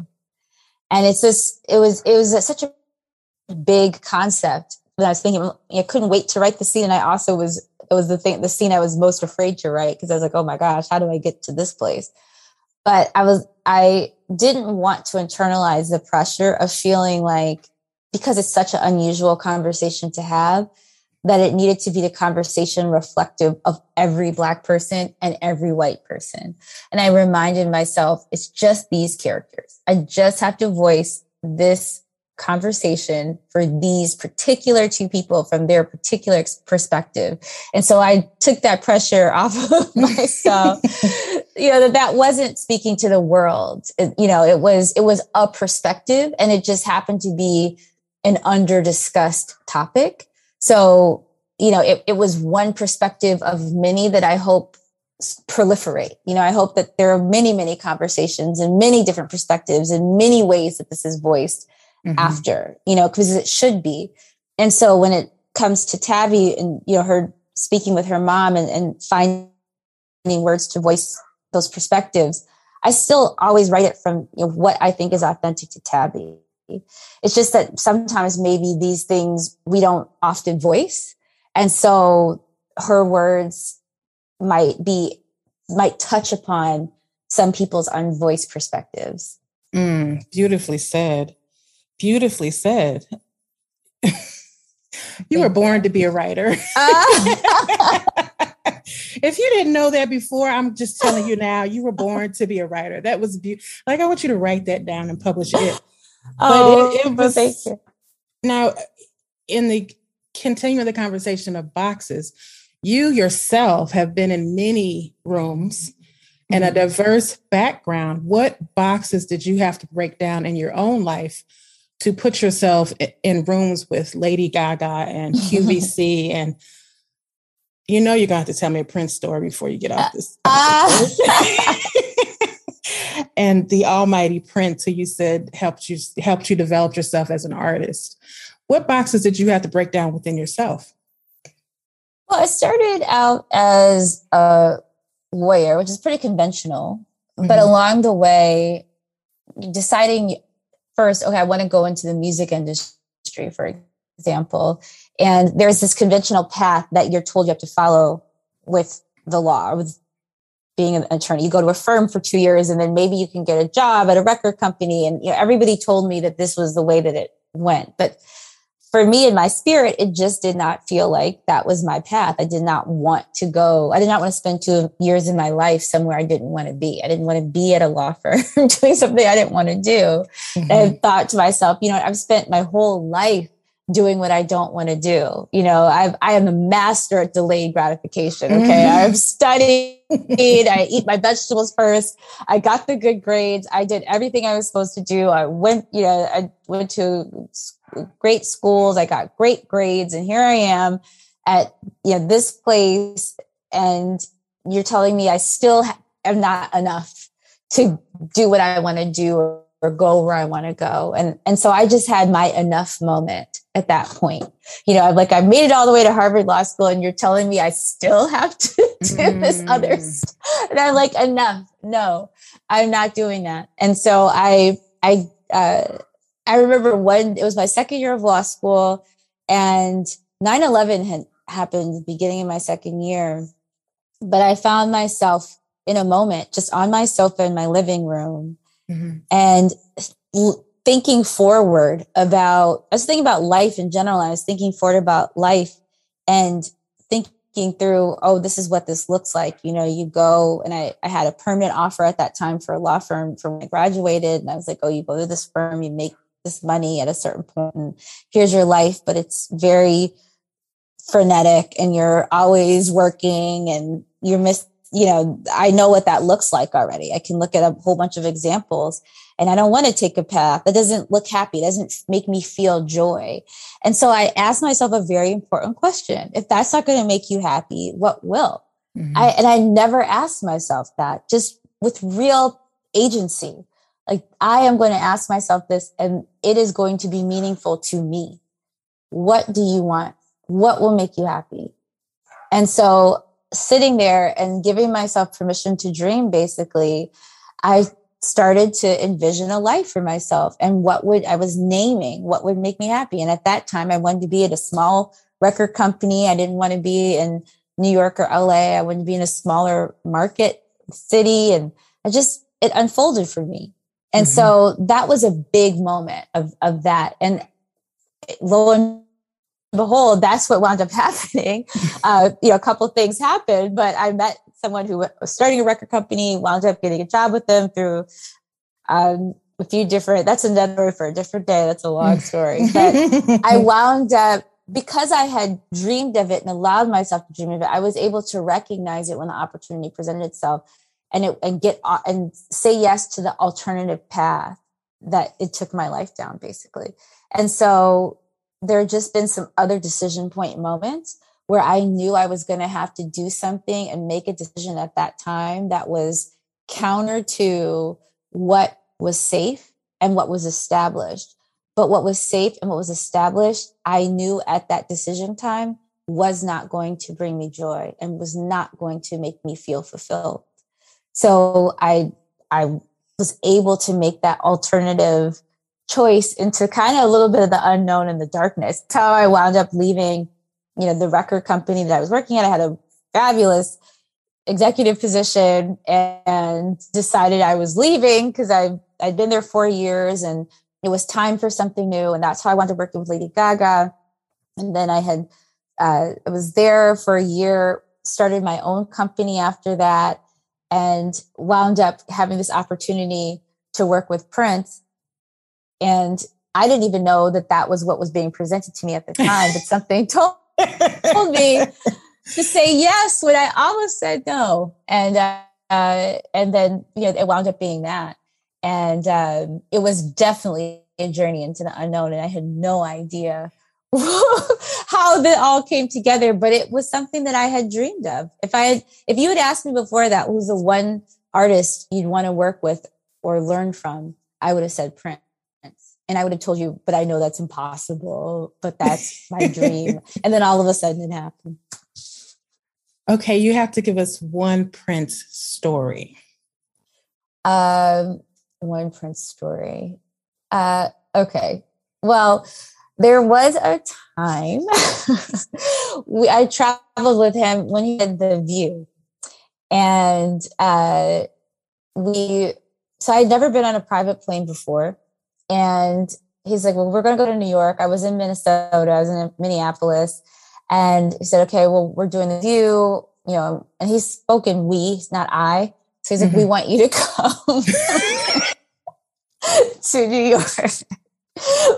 Speaker 3: And it's this, it was, it was such a big concept that I was thinking, I couldn't wait to write the scene. And I also was it was the thing, the scene I was most afraid to write because I was like, oh my gosh, how do I get to this place? But I was, I didn't want to internalize the pressure of feeling like, because it's such an unusual conversation to have, that it needed to be the conversation reflective of every Black person and every white person. And I reminded myself, it's just these characters. I just have to voice this conversation for these particular two people from their particular perspective. And so I took that pressure off of myself, you know, that that wasn't speaking to the world. It, you know, it was, it was a perspective and it just happened to be an under discussed topic. So, you know, it, it was one perspective of many that I hope proliferate. You know, I hope that there are many, many conversations and many different perspectives and many ways that this is voiced mm-hmm. after, you know, because it should be. And so when it comes to Tabby and, you know, her speaking with her mom and, and finding words to voice those perspectives, I still always write it from you know, what I think is authentic to Tabby. It's just that sometimes maybe these things we don't often voice. And so her words might be, might touch upon some people's unvoiced perspectives.
Speaker 2: Mm, beautifully said. Beautifully said. you were born to be a writer. Uh. if you didn't know that before, I'm just telling you now, you were born to be a writer. That was beautiful. Like, I want you to write that down and publish it.
Speaker 3: Oh, it, it was, thank you.
Speaker 2: Now, in the continuing the conversation of boxes, you yourself have been in many rooms and a mm-hmm. diverse background. What boxes did you have to break down in your own life to put yourself in rooms with Lady Gaga and QVC and you know you're going to have to tell me a Prince story before you get off this. Uh, and the almighty Prince who you said helped you helped you develop yourself as an artist. what boxes did you have to break down within yourself?
Speaker 3: Well, I started out as a lawyer, which is pretty conventional, mm-hmm. but along the way, deciding first, okay, I want to go into the music industry, for example. And there's this conventional path that you're told you have to follow with the law, with being an attorney. You go to a firm for two years and then maybe you can get a job at a record company. And you know, everybody told me that this was the way that it went. But for me in my spirit, it just did not feel like that was my path. I did not want to go. I did not want to spend two years in my life somewhere I didn't want to be. I didn't want to be at a law firm doing something I didn't want to do. Mm-hmm. And thought to myself, you know, I've spent my whole life doing what I don't want to do. You know, I've, I am a master at delayed gratification. Okay. Mm-hmm. I've studied, I eat my vegetables first. I got the good grades. I did everything I was supposed to do. I went, you know, I went to great schools. I got great grades. And here I am at, you know, this place. And you're telling me I still am not enough to do what I want to do or go where I want to go. And, and so I just had my enough moment at that point. You know, I'm like, I made it all the way to Harvard Law School and you're telling me I still have to do mm. this other mm. stuff. And I'm like, enough. No, I'm not doing that. And so I, I, uh, I remember when it was my second year of law school and 9-11 had happened beginning of my second year. But I found myself in a moment just on my sofa in my living room mm-hmm. and thinking forward about, I was thinking about life in general. I was thinking forward about life and thinking through, oh, this is what this looks like. You know, you go and I, I had a permanent offer at that time for a law firm from when I graduated. And I was like, oh, you go to this firm, you make this money at a certain point and here's your life. But it's very frenetic and you're always working and you're miss you know, I know what that looks like already. I can look at a whole bunch of examples and I don't want to take a path that doesn't look happy, doesn't make me feel joy. And so I asked myself a very important question. If that's not going to make you happy, what will? Mm-hmm. I, and I never asked myself that just with real agency. Like I am going to ask myself this and it is going to be meaningful to me. What do you want? What will make you happy? And so sitting there and giving myself permission to dream, basically, I started to envision a life for myself and what would I was naming what would make me happy. And at that time, I wanted to be at a small record company. I didn't want to be in New York or LA. I to be in a smaller market city. And I just, it unfolded for me. And mm-hmm. so that was a big moment of, of that. And lo and behold, that's what wound up happening. Uh, you know, a couple of things happened, but I met someone who was starting a record company, wound up getting a job with them through um, a few different, that's another for a different day. That's a long story. But I wound up, because I had dreamed of it and allowed myself to dream of it, I was able to recognize it when the opportunity presented itself and it, and get uh, and say yes to the alternative path that it took my life down basically. And so there just been some other decision point moments where I knew I was going to have to do something and make a decision at that time that was counter to what was safe and what was established. But what was safe and what was established, I knew at that decision time was not going to bring me joy and was not going to make me feel fulfilled. So I, I was able to make that alternative choice into kind of a little bit of the unknown and the darkness. That's how I wound up leaving, you know, the record company that I was working at. I had a fabulous executive position and decided I was leaving because I I'd been there four years and it was time for something new. And that's how I wanted to work with Lady Gaga. And then I had uh, I was there for a year, started my own company after that, and wound up having this opportunity to work with Prince and I didn't even know that that was what was being presented to me at the time, but something told, told me to say yes when I almost said no. And, uh, uh, and then, you know, it wound up being that. And um, it was definitely a journey into the unknown. And I had no idea how that all came together, but it was something that I had dreamed of. If I had, if you had asked me before that, who's the one artist you'd want to work with or learn from, I would have said Prince And I would have told you, but I know that's impossible, but that's my dream. And then all of a sudden it happened.
Speaker 2: Okay, you have to give us one Prince story.
Speaker 3: Um, one Prince story. Uh, okay. Well, there was a time we, I traveled with him when he had the view. And uh, we, so I'd never been on a private plane before. And he's like, Well, we're going to go to New York. I was in Minnesota, I was in Minneapolis. And he said, Okay, well, we're doing the view, you know, and he's spoken we, not I. So he's like, mm-hmm. We want you to come to New York.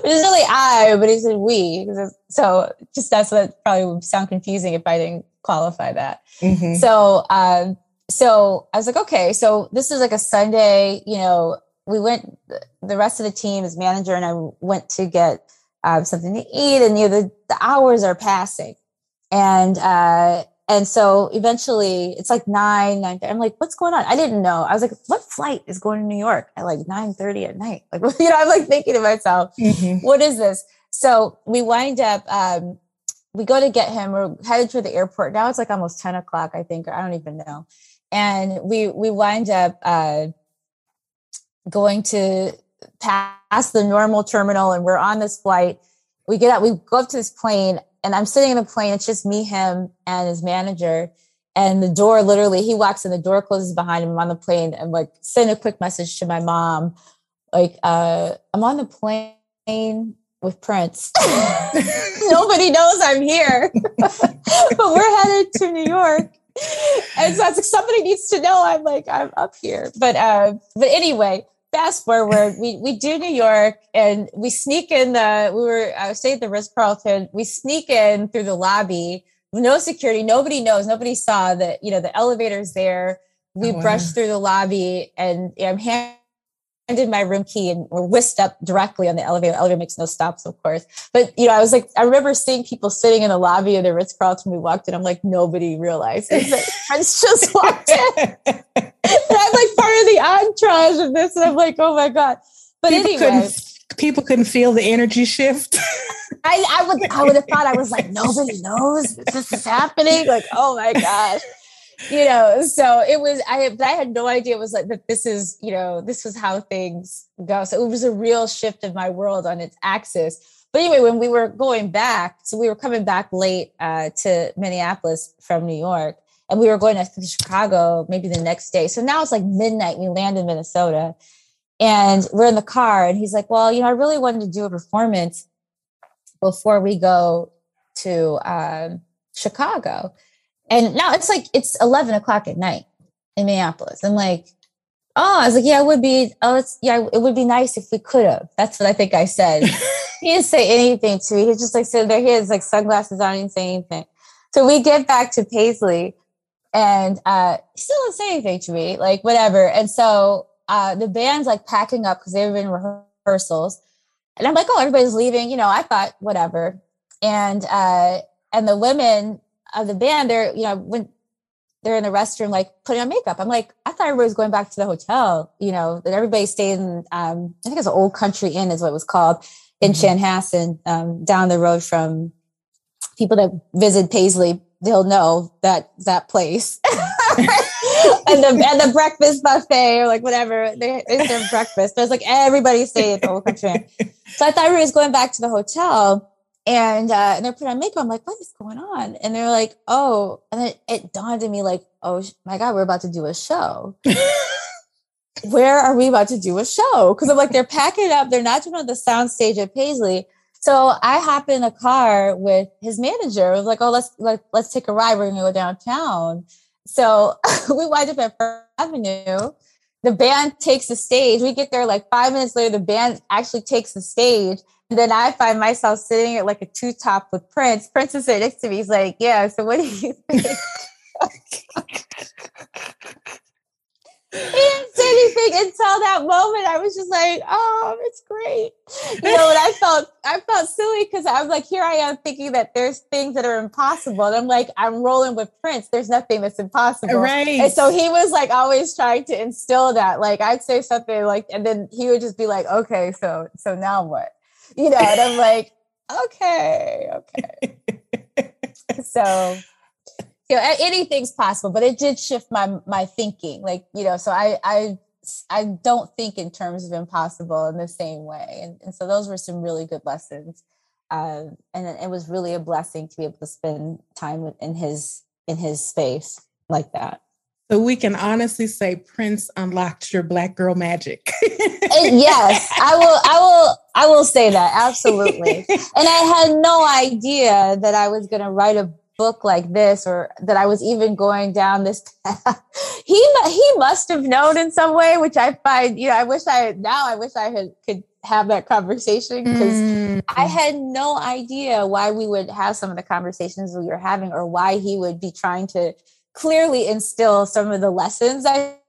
Speaker 3: Which is really I, but he said we. So just that's that probably would sound confusing if I didn't qualify that. Mm-hmm. So um, so I was like, okay, so this is like a Sunday, you know, we went the rest of the team as manager and I went to get um, something to eat and you know the, the hours are passing. And uh and so eventually it's like nine, nine. I'm like, what's going on? I didn't know. I was like, what flight is going to New York at like 9 30 at night? Like, you know, I'm like thinking to myself, mm-hmm. what is this? So we wind up, um, we go to get him. We're headed to the airport. Now it's like almost 10 o'clock, I think, or I don't even know. And we we wind up uh, going to pass the normal terminal and we're on this flight. We get out, we go up to this plane and I'm sitting in the plane. It's just me, him, and his manager. And the door literally, he walks in, the door closes behind him. I'm on the plane and like send a quick message to my mom. Like, uh, I'm on the plane with Prince. Nobody knows I'm here, but we're headed to New York. And so it's like somebody needs to know I'm like, I'm up here. But uh, but anyway, fast forward, we we do New York and we sneak in the we were I stayed at the Ritz Carlton. We sneak in through the lobby, no security, nobody knows, nobody saw that you know the elevator's there. We oh, brush through the lobby and I'm handed my room key and we're whisked up directly on the elevator. The elevator makes no stops, of course. But you know, I was like, I remember seeing people sitting in the lobby of the Ritz Carlton. We walked in. I'm like, nobody realized that Prince just walked in. I'm like part of the entourage of this, and I'm like, oh my god. But people anyway,
Speaker 2: couldn't, people couldn't feel the energy shift.
Speaker 3: I, I would I would have thought I was like nobody knows this is happening. Like oh my gosh, you know. So it was I but I had no idea it was like that. This is you know this was how things go. So it was a real shift of my world on its axis. But anyway, when we were going back, so we were coming back late uh, to Minneapolis from New York and we were going to Chicago maybe the next day. So now it's like midnight. We land in Minnesota and we're in the car. And he's like, Well, you know, I really wanted to do a performance before we go to um, Chicago. And now it's like, it's 11 o'clock at night in Minneapolis. I'm like, Oh, I was like, yeah, it would be, oh, it's, yeah, it would be nice if we could have. That's what I think I said. he didn't say anything to me. He just like said there he has like sunglasses on, he didn't say anything. So we get back to Paisley and uh, he still didn't say anything to me, like whatever. And so uh, the band's like packing up because they were in rehearsals, and I'm like, oh, everybody's leaving. You know, I thought whatever. And uh, and the women of the band, they're you know when they're in the restroom, like putting on makeup. I'm like, I thought everybody was going back to the hotel. You know, that everybody stayed in. Um, I think it's an old country inn, is what it was called in mm-hmm. Chanhassen, um, down the road from people that visit Paisley they'll know that that place. and the and the breakfast buffet or like whatever they, they serve breakfast. There's like everybody stayed at the whole country. So I thought everybody was going back to the hotel and uh, and they're putting on makeup. I'm like, what is going on? And they're like, oh, and then it dawned on me like, oh my god, we're about to do a show. Where are we about to do a show? Because I'm like, they're packing up. They're not doing on the sound stage at Paisley. So I hop in a car with his manager. It was like, oh, let's let, let's take a ride. We're gonna go downtown. So we wind up at First Avenue. The band takes the stage. We get there like five minutes later. The band actually takes the stage. And then I find myself sitting at like a two top with Prince. Prince is sitting next to me. He's like, yeah. So what do you think? he didn't say anything until that moment. I was just like, "Oh, it's great." You know, and I felt I felt silly because I was like, "Here I am thinking that there's things that are impossible," and I'm like, "I'm rolling with Prince. There's nothing that's impossible."
Speaker 2: Right.
Speaker 3: And so he was like always trying to instill that. Like I'd say something like, and then he would just be like, "Okay, so so now what?" You know, and I'm like, "Okay, okay." so you know anything's possible but it did shift my my thinking like you know so i i i don't think in terms of impossible in the same way and, and so those were some really good lessons uh, and it was really a blessing to be able to spend time in his in his space like that
Speaker 2: so we can honestly say prince unlocked your black girl magic
Speaker 3: yes i will i will i will say that absolutely and i had no idea that i was going to write a book like this or that I was even going down this path. he he must have known in some way, which I find, you know, I wish I now I wish I had could have that conversation because mm. I had no idea why we would have some of the conversations we were having or why he would be trying to clearly instill some of the lessons that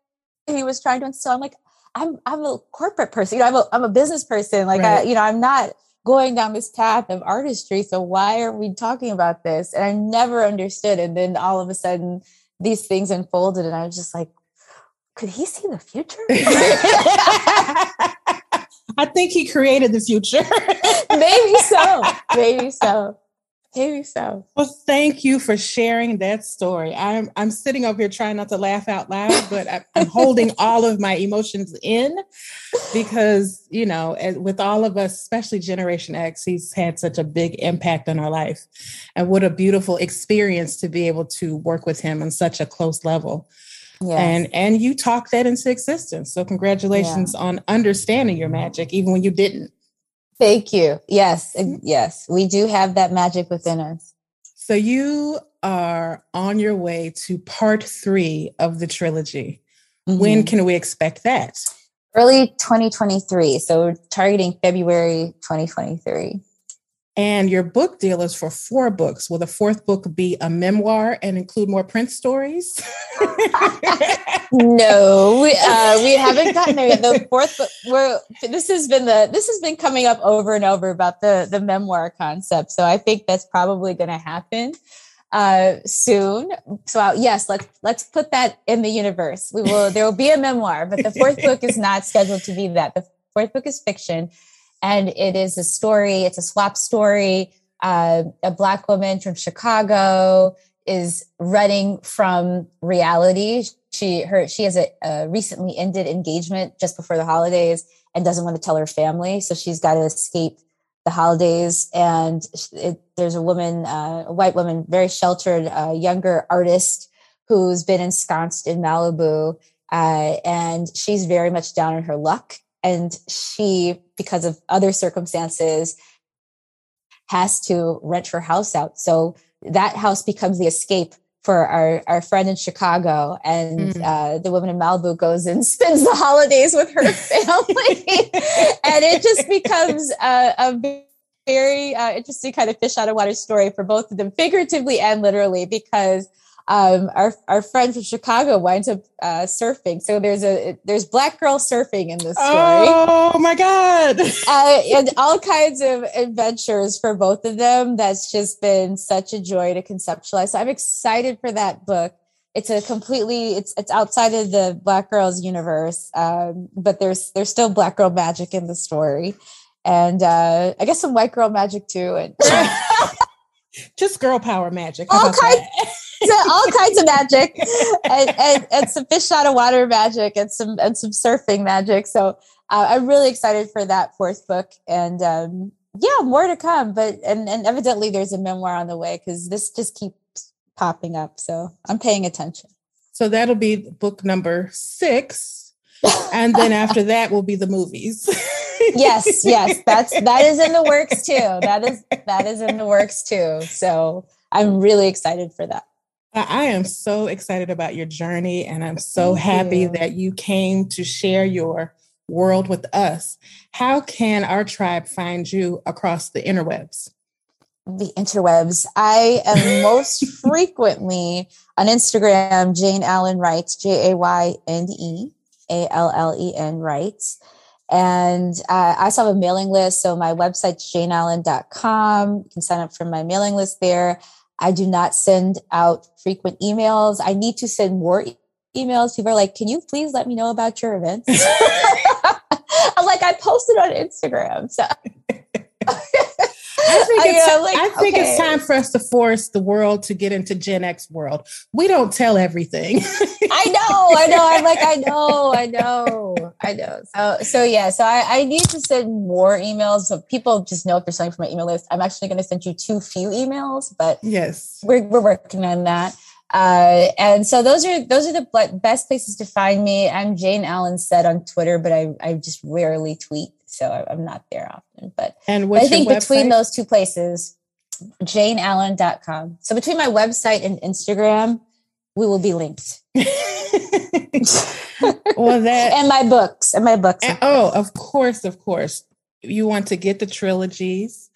Speaker 3: he was trying to instill. I'm like, I'm I'm a corporate person, you know, I'm a I'm a business person. Like right. I, you know, I'm not going down this path of artistry. So why are we talking about this? And I never understood. And then all of a sudden, these things unfolded, and I was just like, could he see the future?
Speaker 2: I think he created the future.
Speaker 3: Maybe so. Maybe so. Maybe so.
Speaker 2: Well, thank you for sharing that story. I'm I'm sitting over here trying not to laugh out loud, but I, am holding all of my emotions in because you know, with all of us, especially Generation X, he's had such a big impact on our life, and what a beautiful experience to be able to work with him on such a close level. Yes. And and you talked that into existence. So congratulations yeah. on understanding your magic, even when you didn't.
Speaker 3: Thank you. Yes, yes, we do have that magic within us.
Speaker 2: So you are on your way to part three of the trilogy. Mm-hmm. When can we expect that?
Speaker 3: Early 2023. So we're targeting February 2023.
Speaker 2: And your book deal is for four books. Will the fourth book be a memoir and include more Prince stories?
Speaker 3: no, we, uh, we haven't gotten there yet. The fourth book, we're, this has been the this has been coming up over and over about the the memoir concept. So I think that's probably going to happen uh, soon. So uh, yes, let's let's put that in the universe. We will. There will be a memoir, but the fourth book is not scheduled to be that. The fourth book is fiction and it is a story. It's a swap story. Uh, a black woman from Chicago is running from reality. She her she has a, a recently ended engagement just before the holidays and doesn't want to tell her family, so she's got to escape the holidays. And it, there's a woman, uh, a white woman, very sheltered, uh, younger artist who's been ensconced in Malibu, uh, and she's very much down on her luck and she because of other circumstances has to rent her house out so that house becomes the escape for our, our friend in Chicago, and mm. uh, the woman in Malibu goes and spends the holidays with her family, and it just becomes a, a very uh, interesting kind of fish out of water story for both of them, figuratively and literally, because um, our our friend from Chicago winds up uh, surfing. So there's a there's black girl surfing in this story.
Speaker 2: Oh my god!
Speaker 3: uh, and all kinds of adventures for both of them. That's just been such a joy to conceptualize. So I'm excited for that book. It's a completely it's it's outside of the black girls universe, um, but there's there's still black girl magic in the story, and uh, I guess some white girl magic too. And
Speaker 2: just girl power magic.
Speaker 3: How all kinds all kinds of magic and, and, and, some fish out of water magic and some and some surfing magic. So uh, I'm really excited for that fourth book and um, yeah, more to come. But and and evidently there's a memoir on the way because this just keeps popping up. So I'm paying attention.
Speaker 2: So that'll be book number six, and then after that will be the movies.
Speaker 3: yes, yes, that's that is in the works too. That is that is in the works too. So I'm really excited for that.
Speaker 2: I am so excited about your journey, and I'm so Thank happy you. that you came to share your world with us. How can our tribe find you across the interwebs?
Speaker 3: the interwebs. I am most frequently on Instagram, Jayne Allen Writes, J A Y N E A L L E N Writes. And uh, I also have a mailing list. So my website's jayneallen.com. You can sign up for my mailing list there. I do not send out frequent emails. I need to send more e- emails. People are like, can you please let me know about your events? I'm like, I posted on Instagram. So
Speaker 2: I think, it's, I, like, I think okay. it's time for us to force the world to get into Gen X world. We don't tell everything.
Speaker 3: I know, I know. I'm like, I know, I know, I know. So, so yeah. So I, I need to send more emails so people just know if they're signing for my email list. I'm actually going to send you too few emails, but
Speaker 2: yes,
Speaker 3: we're we're working on that. Uh, and so those are those are the best places to find me. I'm Jayne Allen said on Twitter, but I I just rarely tweet so I'm not there often. But,
Speaker 2: and
Speaker 3: but I think between those two places, jayneallen.com. So between my website and Instagram, we will be linked. well, that and my books and my books.
Speaker 2: And, oh, of course, of course. You want to get the trilogies,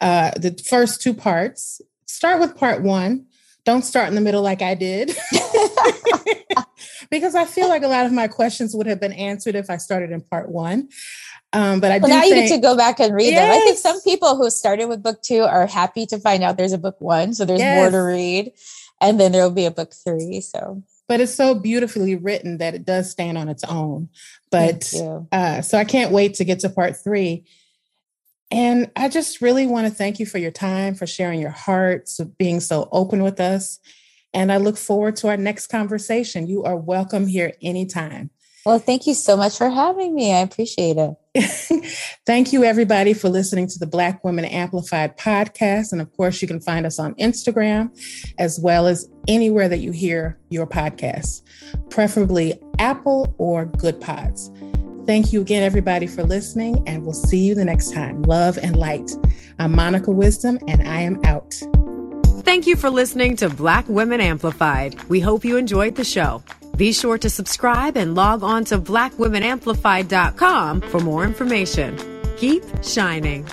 Speaker 2: uh, the first two parts. Start with part one. Don't start in the middle like I did. because I feel like a lot of my questions would have been answered if I started in part one. Um, but I well,
Speaker 3: now
Speaker 2: think,
Speaker 3: you get to go back and read yes. them. I think some people who started with book two are happy to find out there's a book one, so there's yes. more to read, and then there will be a book three. So,
Speaker 2: but it's so beautifully written that it does stand on its own. But uh, so I can't wait to get to part three. And I just really want to thank you for your time, for sharing your heart, for being so open with us. And I look forward to our next conversation. You are welcome here anytime.
Speaker 3: Well, thank you so much for having me. I appreciate it.
Speaker 2: thank you, everybody, for listening to the Black Women Amplified podcast. And of course, you can find us on Instagram as well as anywhere that you hear your podcasts, preferably Apple or Goodpods. Thank you again, everybody, for listening, and we'll see you the next time. Love and light. I'm Monica Wisdom, and I am out.
Speaker 1: Thank you for listening to Black Women Amplified. We hope you enjoyed the show. Be sure to subscribe and log on to blackwomenamplified.com for more information. Keep shining.